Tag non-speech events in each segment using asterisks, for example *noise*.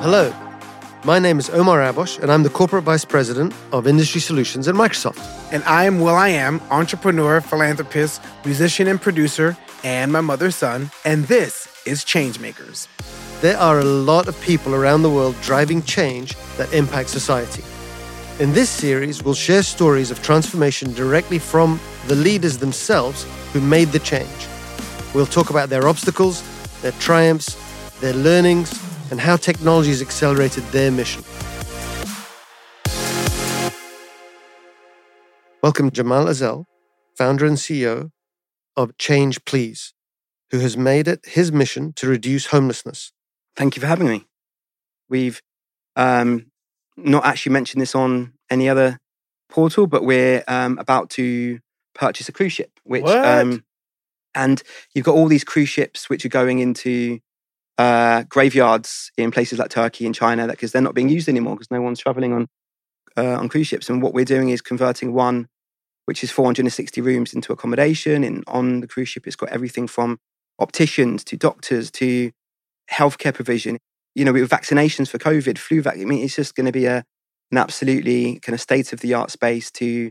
Hello, my name is Omar Abbosh, and I'm the Corporate Vice President of Industry Solutions at Microsoft. And I am Will I Am, entrepreneur, philanthropist, musician, and producer, and my mother's son. And this is Changemakers. There are a lot of people around the world driving change that impact society. In this series, we'll share stories of transformation directly from the leaders themselves who made the change. We'll talk about their obstacles, their triumphs, their learnings, and how technology has accelerated their mission. Welcome Cemal Ezel, founder and CEO of Change Please, who has made it his mission to reduce homelessness. Thank you for having me. We've um, not actually mentioned this on any other portal, but we're um, about to purchase a cruise ship, which um, and you've got all these cruise ships which are going into uh, graveyards in places like Turkey and China because they're not being used anymore because no one's traveling on uh, on cruise ships. And what we're doing is converting one, which is 460 rooms, into accommodation. And on the cruise ship, it's got everything from opticians to doctors to healthcare provision. You know, with vaccinations for COVID, flu vaccine. I mean, it's just going to be a an absolutely kind of state of the art space to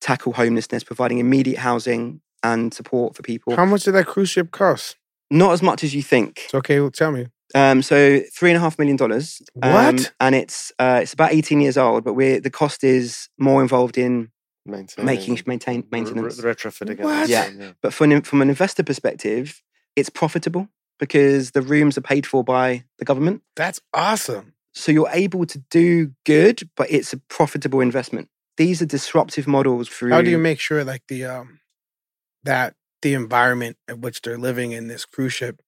tackle homelessness, providing immediate housing and support for people. How much did that cruise ship cost? Not as much as you think. It's okay. Well, tell me. Um, so three and a half million dollars. Um, What? and it's uh, it's about eighteen years old, but we're the cost is more involved in Maintaining, making maintain maintenance. re- retrofitting. it. What? Yeah. But from an, from an investor perspective, it's profitable because the rooms are paid for by the government. That's awesome. So you're able to do good, but it's a profitable investment. These are disruptive models through. How do you make sure like the um that the environment at which they're living in this cruise ship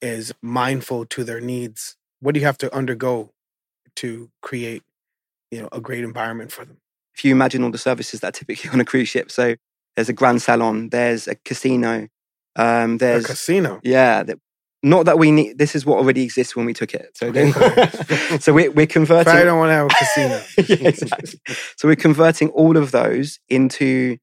is mindful to their needs? What do you have to undergo to create, you know, a great environment for them? if you imagine all the services that are typically *laughs* on a cruise ship, so there's a grand salon, there's a casino, um, there's A casino. yeah, that, not that we need. This is what already exists when we took it. So, then- *laughs* so we're we're *laughs* converting. Probably don't want to have a casino. yeah, exactly. So we're converting all of those into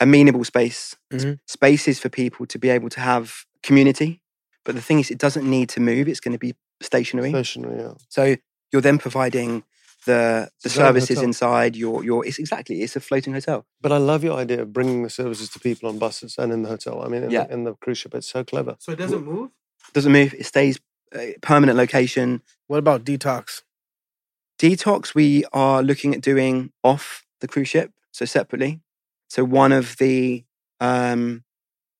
amenable space, Mhm. spaces for people to be able to have community. But the thing is, it doesn't need to move. It's going to be stationary. Stationary, yeah. So you're then providing the the It's services inside. Your your it's exactly it's a floating hotel. But I love your idea of bringing the services to people on buses and in the hotel. I mean, in, Yeah. the, in the cruise ship, it's so clever. So it doesn't move? Doesn't move. It stays uh, permanent location. What about detox? Detox we are looking at doing off the cruise ship, so separately. So one of the um,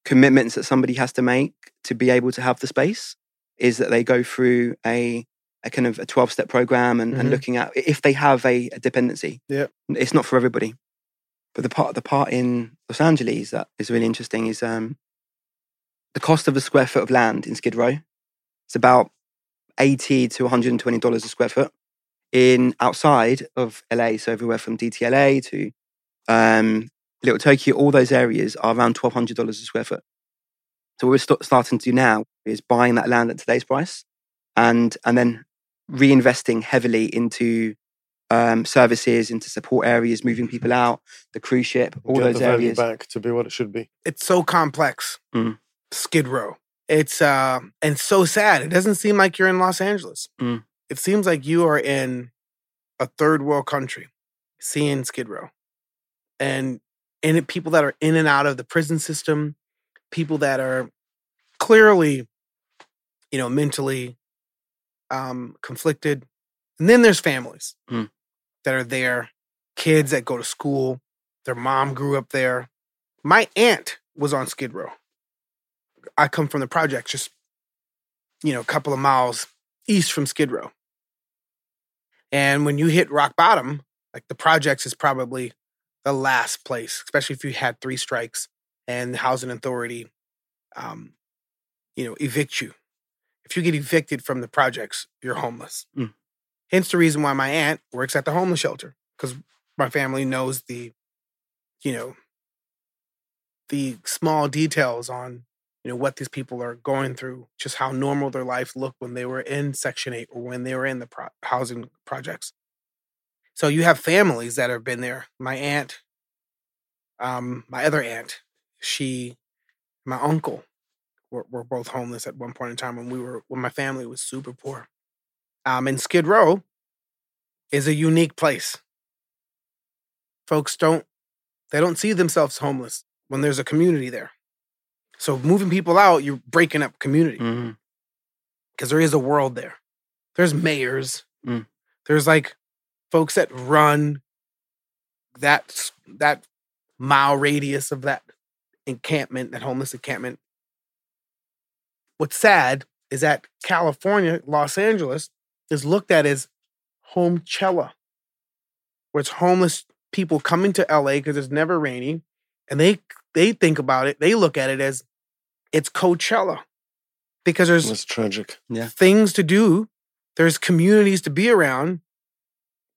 commitments that somebody has to make to be able to have the space is that they go through a a kind of a 12 step program and, and Mhm. looking at if they have a, a dependency. Yeah. It's not for everybody. But the part the part in Los Angeles that is really interesting is um, the cost of a square foot of land in Skid Row. It's about 80 to 120 dollars a square foot. In outside of LA, so everywhere from DTLA to um, Little Tokyo, all those areas are around twelve hundred dollars a square foot. So what we're st- starting to do now is buying that land at today's price, and and then reinvesting heavily into um, services, into support areas, moving people out, the cruise ship, all Get those the value areas. back to be what it should be. It's so complex. Mm. Skid Row. It's uh and so sad. It doesn't seem like you're in Los Angeles. Mm. It seems like you are in a third world country, seeing Skid Row. And and it, people that are in and out of the prison system, people that are clearly, you know, mentally um conflicted. And then there's families Mm. that are there, kids that go to school, their mom grew up there. My aunt was on Skid Row. I come from the projects, just you know, a couple of miles east from Skid Row. And when you hit rock bottom, like the projects is probably the last place, especially if you had three strikes and the housing authority, um, you know, evict you. If you get evicted from the projects, you're homeless. Mm. Hence the reason why my aunt works at the homeless shelter because my family knows the, you know, the small details on you know what these people are going through just how normal their life looked when they were in section 8 or when they were in the pro- housing projects so you have families that have been there my aunt um my other aunt she my uncle were, were both homeless at one point in time when we were when my family was super poor um, and Skid Row is a unique place. Folks don't they don't see themselves homeless when there's a community there. So moving people out, you're breaking up community because Mhm. there is a world there. There's mayors. Mm. There's like folks that run that that mile radius of that encampment, that homeless encampment. What's sad is that California, Los Angeles, is looked at as homechella, where it's homeless people coming to LA because it's never raining, and they they think about it, they look at it as it's Coachella because there's That's tragic. things to do, there's communities to be around.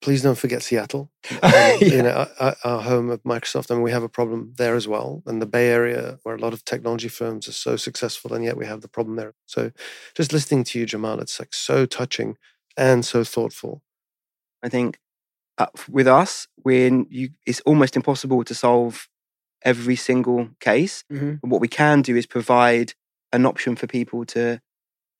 Please don't forget Seattle. *laughs* Um, Yeah. You know, our, our home of Microsoft. I mean, we have a problem there as well, and the Bay Area, where a lot of technology firms are so successful, and yet we have the problem there. So, just listening to you, Cemal, it's like so touching and so thoughtful. I think uh, with us, when you, it's almost impossible to solve every single case. Mhm. But what we can do is provide an option for people to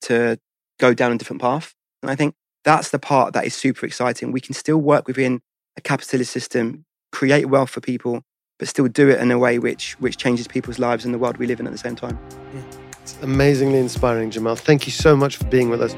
to go down a different path. And I think that's the part that is super exciting. We can still work within a capitalist system, create wealth for people, but still do it in a way which which changes people's lives in the world we live in at the same time. It's amazingly inspiring, Cemal. Thank you so much for being with us.